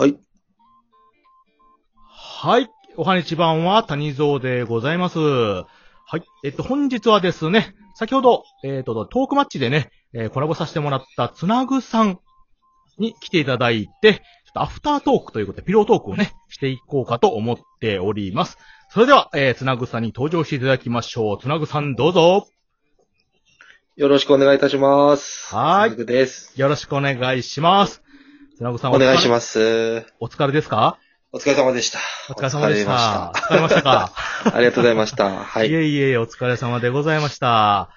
はい。はい。おはにちばんは谷蔵でございます。はい。えっと、本日はですね、先ほど、えっと、トークマッチでね、えーコラボさせてもらったつなぐさんに来ていただいて、ちょっとアフタートークということで、ピロートークをね、していこうかと思っております。それでは、えー、つなぐさんに登場していただきましょう。つなぐさんどうぞ。よろしくお願いいたします。はーいつなぐです。よろしくお願いします。さんお願いしす。ます。お疲れですか？お疲れ様でした。お疲れ様でした。お疲れましたか？ありがとうございました。はいい。えいえ、お疲れ様でございました。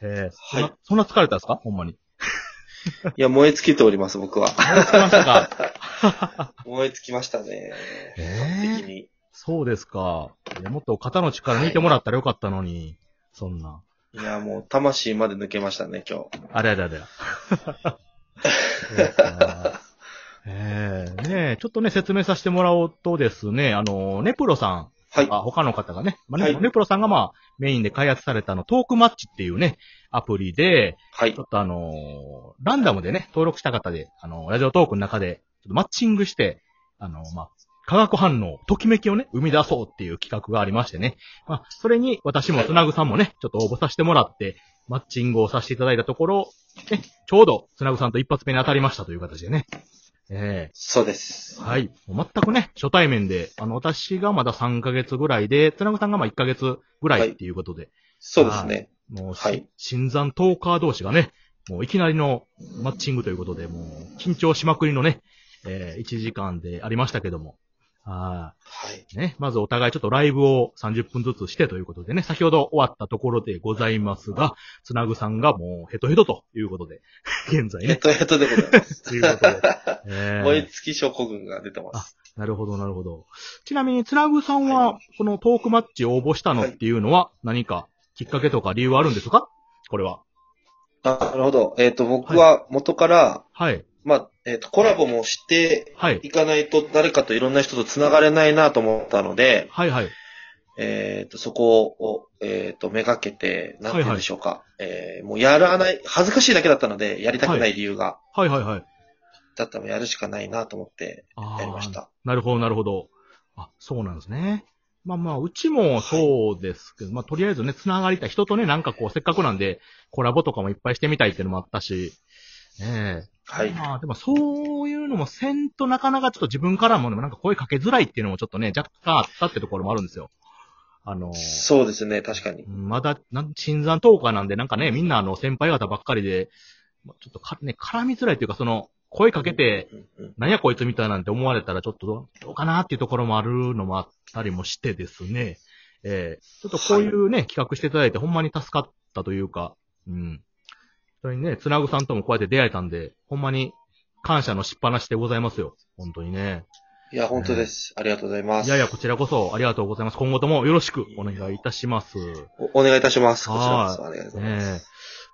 えー、そんな、はいそんな疲れたんですか？ほんまに。いや、燃え尽きております、僕は。疲れましたか？燃え尽きましたね。えー？的に。そうですか。もっと肩の力抜いてもらったらよかったのに、そんな。いや、もう、魂まで抜けましたね、今日。あれあれあれ。そうですかえー、ねえちょっとね、説明させてもらおうとですね、あの、ネプロさん、はい。あ他の方がね、まあねはいネプロさんがまあ、メインで開発されたあの、トークマッチっていうね、アプリで、はいちょ。っとあのーランダムでね、登録した方で、あのーラジオトークの中で、ちょっとマッチングして、あのーまあ、化学反応、ときめきをね、生み出そうっていう企画がありましてね。まあ、それに私もつなぐさんもね、ちょっと応募させてもらって、マッチングをさせていただいたところ、ね、ちょうどつなぐさんと一発目に当たりましたという形でね。えそうですえ。はい。もう全くね、初対面で、あの、私がまだ3ヶ月ぐらいで、つなぐさんがまあ1ヶ月ぐらいっていうことで、そうですね。もうし、はい新山トーカー同士がね、もういきなりのマッチングということで、もう緊張しまくりのね、えー、1時間でありましたけども。ははい。い。ね、まずお互いちょっとライブを30分ずつしてということでね、先ほど終わったところでございますが、つなぐさんがもうヘトヘトということで、現在ね、ヘトヘトでございます。ということで。えー 燃え尽き症候群が出てます。なるほど、なるほど。ちなみに、つなぐさんは、このトークマッチを応募したのっていうのは、何かきっかけとか理由はあるんですか？これは。あ、なるほど。えっ、と、僕は元から、はい。まあ、えっ、と、コラボもしてはい。いかないと誰かといろんな人と繋がれないなと思ったので、はいはい。えっ、と、そこを、えっ、と、めがけて、なんて言うんでしょうか。えーもうやらない、恥ずかしいだけだったので、やりたくない理由が、はいはいはい。だったらやるしかないなと思って、やりました。なるほど、なるほど。あ、そうなんですね。まあまあ、うちもそうですけど、まあとりあえずね、つながりたい。人とね、なんかこう、せっかくなんで、コラボとかもいっぱいしてみたいっていうのもあったし、ねえ。はい。まあ、でもそういうのもせんとなかなかちょっと自分からもなんか声かけづらいっていうのもちょっとね、若干あったってところもあるんですよ。あの、そうですね、確かに。まだ、なん、新山トーカーなんで、なんかね、みんなあの、先輩方ばっかりで、まあちょっとか、ね、絡みづらいっていうか、その、声かけて、なんやこいつみたいなんて思われたらちょっとどうどうかなっていうところもあるのもあったりもしてですね。えー、ちょっとこういうね、企画していただいてほんまに助かったというか、うん。それにね、つなぐさんともこうやって出会えたんで、ほんまに感謝のしっぱなしでございますよ。本当にね。いや、本当です。ありがとうございます。いやいや、こちらこそありがとうございます。今後ともよろしくお願いいたします。おお願いいたします。こちらこはいそ。ありがとうございます。ね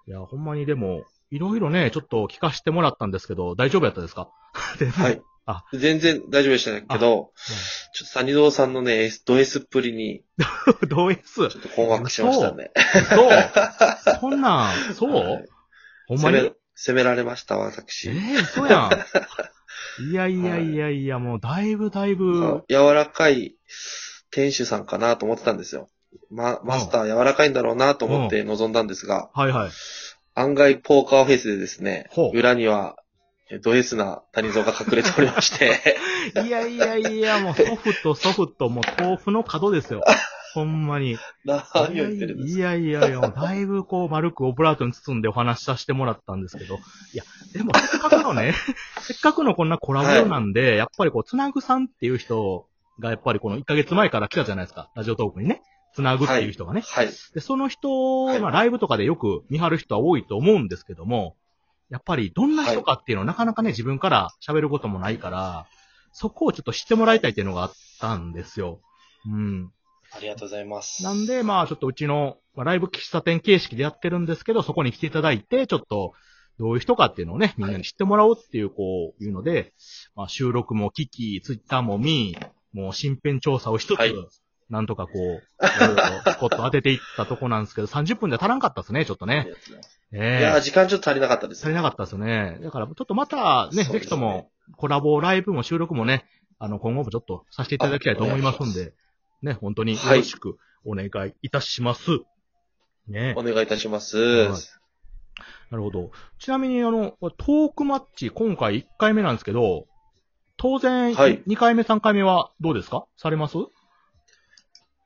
え。いや、ほんまにでも、いろいろね、ちょっと聞かせてもらったんですけど、大丈夫やったですか？ではい。あ全然大丈夫でしたけど、ちょっと谷蔵さんのね、ド S っぷりに、どういうちょっと困惑しましたね。そう そんなん、そう、はいほんまに？攻め、られました、え私。え嘘やん。いやいやいやいや、もうだいぶだいぶ、柔らかい店主さんかなと思ってたんですよ。ま、マスター柔らかいんだろうなと思って臨んだんですが、はいはい。案外ポーカーフェイスでですね裏には、えド S な谷蔵が隠れておりまして、いやいやいや、もうソフトソフト、もう豆腐の角ですよ。ほんまに。何を言ってるんですいやいやいや、だいぶこう丸くオブラートに包んでお話しさせてもらったんですけど、いや、でもせっかくのね、せっかくのこんなコラボなんで、やっぱりこう、つなぐさんっていう人がやっぱりこの1ヶ月前から来たじゃないですか、ラジオトークにね。つなぐっていう人がね。はい。で、その人、はいまあライブとかでよく見張る人は多いと思うんですけども、やっぱりどんな人かっていうのをなかなかね、自分から喋ることもないから、そこをちょっと知ってもらいたいっていうのがあったんですよ。うん。ありがとうございます。なんで、まあちょっとうちの、まあ、ライブ喫茶店形式でやってるんですけど、そこに来ていただいて、ちょっと、どういう人かっていうのをね、みんなに知ってもらおうっていう、こう、いうので、まあ収録も聞き、ツイッターも見、もう身辺調査をしつつ、はいなんとかこう、いろいろとスポット当てていったとこなんですけど、30分で足らんかったですね、ちょっとね。えいやー、時間ちょっと足りなかったです。足りなかったですよね。だから、ちょっとまたね、ねぜひとも、コラボライブも収録もね、あの、今後もちょっとさせていただきたいと思いますんで、ね、本当によろしくお願いいたします。ねお。願いいたします。はいなるほど。ちなみに、あの、トークマッチ、今回1回目なんですけど、当然、はい2回目、3回目はどうですか？されます？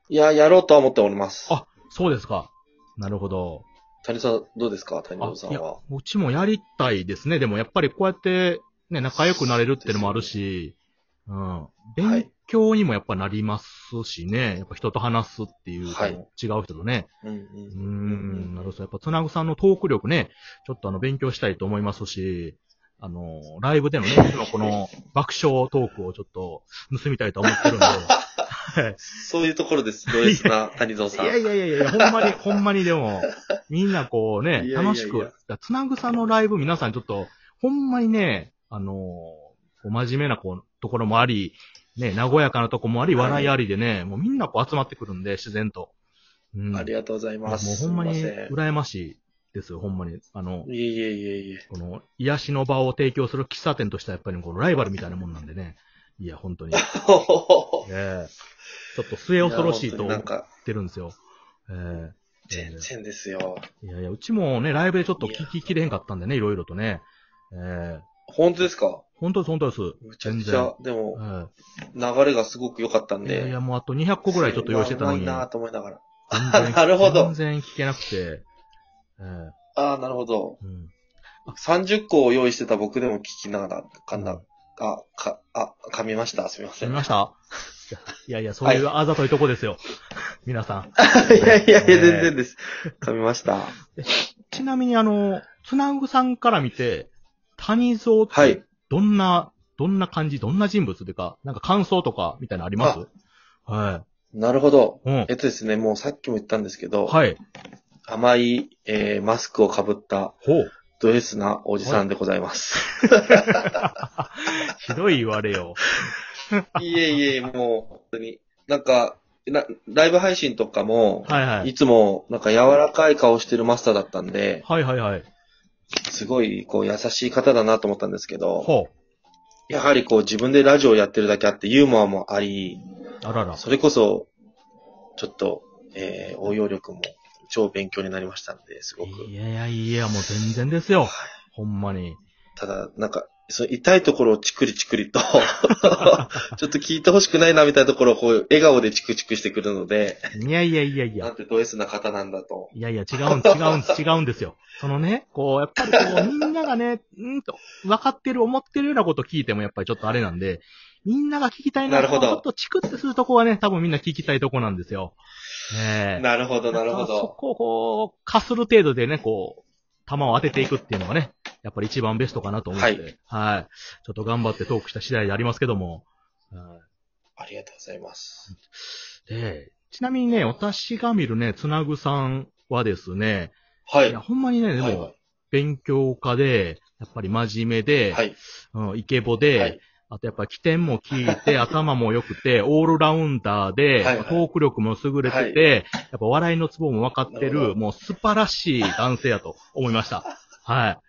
いや、やろうとは思っております。あそうですか。なるほど。谷さん、どうですか？谷さんは。、うちもやりたいですね。でもやっぱりこうやって、ね、仲良くなれるっていうのもあるし、うん。勉強にもやっぱなりますしね。やっぱ人と話すっていう、はい違う人とね。うんううーん、なるほど。やっぱつなぐさんのトーク力ね、ちょっとあの、勉強したいと思いますし、あの、ライブでのね、この爆笑トークをちょっと盗みたいと思ってるんで。はいそういうところです。ド S な谷蔵さん。いやいやいやいや、ほんまに、ほんまにでも、みんなこうね、楽しく、だつなぐさんのライブ皆さんちょっと、ほんまにね、あの真面目なこう、ところもあり、ね、和やかなとこもあり、はい笑いありでね、もうみんなこう集まってくるんで、自然と。うん。ありがとうございもうます。ほんまに羨ましいですよ、ほんまに。あの、いえいえいえいえ。この、癒しの場を提供する喫茶店としてはやっぱりこのライバルみたいなもんなんでね。いや、本当に。ええちょっと末恐ろしいとや思ってるんですよ。ええ全然ですよ。いやいや、うちもね、ライブでちょっと聞ききれへんかったんでね、いろいろとね。ええ本当ですか？本当です、本当です。むちゃくちゃ、でも、え流れがすごく良かったんで。えいやいや、もうあと200個ぐらいちょっと用意してたのに。うまいなと思いながら。全然 なるほど全然聞けなくて。えああ、なるほど。えうん。30個を用意してた僕でも聞きながら、かんな、あ、か、あ、噛みました。すみません。見ました？いやいや、そういうあざといとこですよ。皆さん。いやいやいや、全然です。噛みました。ちなみにあの、つなぐさんから見て、谷蔵ってはい。どんな、どんな感じ、どんな人物っていうか、なんか感想とかみたいなのあります？はなるほど。い。うんえ。っとですね、もうさっきも言ったんですけど、はい。甘い、えー、マスクをかぶったほう。ド S なおじさんでございます。ひどい言われよ。いえいえ、もう、本当に。なんか、なライブ配信とかも、はいはいい。つも、なんか柔らかい顔してるマスターだったんで、はいはいはい。すごい、こう、優しい方だなと思ったんですけど、ほやはりこう、自分でラジオやってるだけあって、ユーモアもあり、う。あらら。それこそ、ちょっと、えー、応用力も超勉強になりましたので、すごく。いやいやいや、もう全然ですよ。ほんまに。ただ、なんか、その痛いところをチクリチクリと、ちょっと聞いてほしくないなみたいなところをこう、笑顔でチクチクしてくるので、いやいやいやいや。なんてド S な方なんだと。いやいや、違うん、違うん、違うんですよ。そのね、こう、やっぱりこう、みんながね、うんと、分かってる、思ってるようなこと聞いてもやっぱりちょっとあれなんで、みんなが聞きたいななるほどちょっとチクってするとこはね、多分みんな聞きたいとこなんですよ。ええなるほど、なるほそど。こをこう、かする程度でね、こう、球を当てていくっていうのがね、やっぱり一番ベストかなと思って、はい。ちょっと頑張ってトークした次第でありますけども。はいありがとうございます。で、ちなみにね、私が見るね、つなぐさんはですね、はい。いや、はほんまにね、でい。も、勉強家で、やっぱり真面目で、はい。うん、イケボで、はいあとやっぱ起点も聞いて、頭も良くて、オールラウンダーで、はいはいトーク力も優れてて、やっぱ笑いのツボも分かってる、もう素晴らしい男性やと思いました。は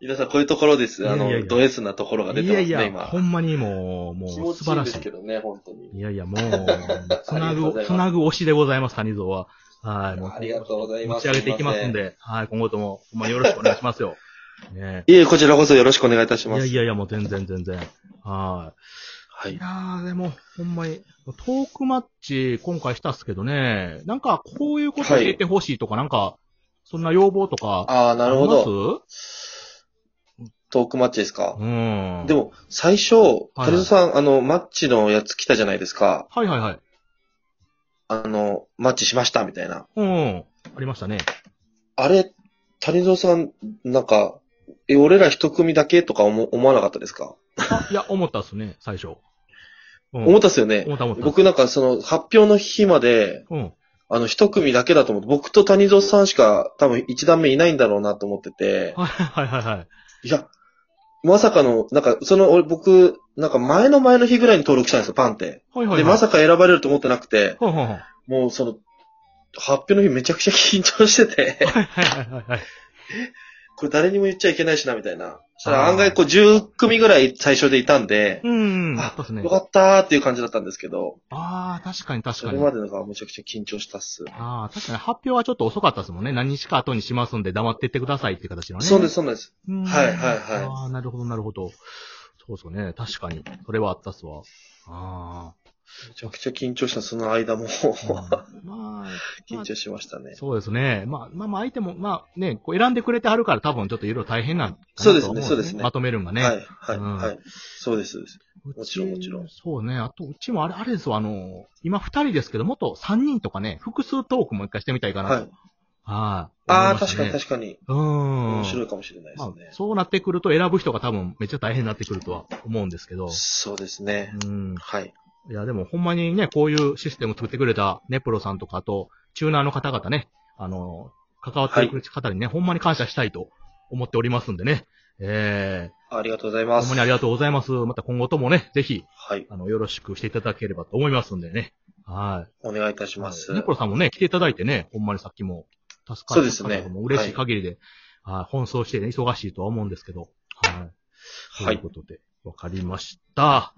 皆さん、こういうところです。あいやいやいやの、ド S なところがい。出てますね、いやいや、今。ほんまにもう、もう気持ちい晴らしい。ですけどね、本当に。いやいや、もう、つなありがとうございまぐ、すつなぐ推しでございます、谷蔵は。はい、もう。ありがとうございます持ち上げていきますんで、はい、今後とも、ほんまによろしくお願いしますよ。ねいえ、こちらこそよろしくお願いいたしいます。やいやいや、もう全然全然。は。はいいい。やー、でも、ほんまに、トークマッチ、今回したっすけどね、なんか、こういうこと入れてほしいとか、なんか、そんな要望とか、ああ、なるほあど。ど。トークマッチですか？うん。で、も、最初、はいさん、あの、マッチのやつ来たじゃないですか。はいはいはい。あの、マッチしました、みたいな。うん。ありましたね。あれ、谷蔵さん、なんか、え、俺ら一組だけとか思思わなかったですか、あ、いや、思ったっすね、最初。うん。思ったっすよね。思った思った。僕なんかその発表の日まで、うん。あの一組だけだと思って、僕と谷蔵さんしか多分一段目いないんだろうなと思ってて、はいはいはいはい。いや、まさかの、なんか、その、俺、僕、なんか前の前の日ぐらいに登録したんですよ、パンって。はいはいはい。で、まさか選ばれると思ってなくて。もうその、発表の日めちゃくちゃ緊張してて、はいはいはいはい。これ誰にも言っちゃいけないしな、みたいな。そしたあーら案外こう10組ぐらい最初でいたんで、うん。あそうですねよ。かったーっていう感じだったんですけど、ああ、確かに確かに。それまでのがめちゃくちゃ緊張したっす。ああ、確かに発表はちょっと遅かったですもんね。何日か後にしますんで黙ってってくださいっていう形のね。そうです、そうです。うん。はいはいはいああ、なるほどなるほど。そうですよね。確かに。それはあったっすわ。あめちゃくちゃ緊張した、その間も、まあ、緊張しましたね。そうですね。まあ、まあまあ相手も、まあね、こう選んでくれてはるから多分ちょっといろいろ大変なんかなそうですねそうですねまとめるんがね。はい、はい、うんはい。そうです。そうですもちろんもちろんそうね。あと、うちもあれ、あれですわ、あの、今二人ですけど、もっと三人とかね、複数トークも一回してみたいかなと。はい。はい。ああ、確かに確かに。うーん。面白いかもしれないでますあね。、そうなってくると選ぶ人が多分めっちゃ大変になってくるとは思うんですけど。そうですね。うん。はい。いや、でもほんまにね、こういうシステム作ってくれたネプロさんとかあと、チューナーの方々ね、あの、関わってくれる方にね、ほんまに感謝したいと思っておりますんでね。えありがとうございー、ます。ほんまにありがとうございます。また今後ともね、ぜひ、はい。あの、よろしくしていただければと思いますんでね。はい。お願いいたします。ネプロさんもね、来ていただいてね、ほんまにさっきも、助かそうですね嬉しい限りで、はい、奔走してね、忙しいとは思うんですけど、はい。とはいいうことで、わかりました。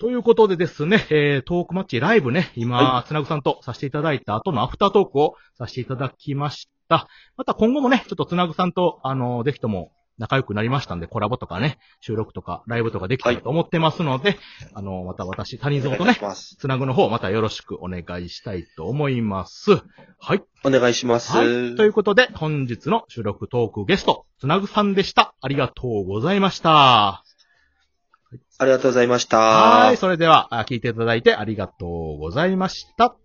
ということでですね、えー、トークマッチライブね、今、はつなぐさんとさせていただいた後のアフタートークをさせていただきました。また今後もね、ちょっとつなぐさんと、あの、ぜひとも仲良くなりましたんで、コラボとかね、収録とか、ライブとかできたらと思ってますので、あの、また私、谷蔵とね。つなぐの方、またよろしくお願いしたいと思います。はい。お願いします。はい。ということで、本日の収録トークゲスト、つなぐさんでした。ありがとうございました。ありがとうございました。はい。それでは、聞いていただいてありがとうございました。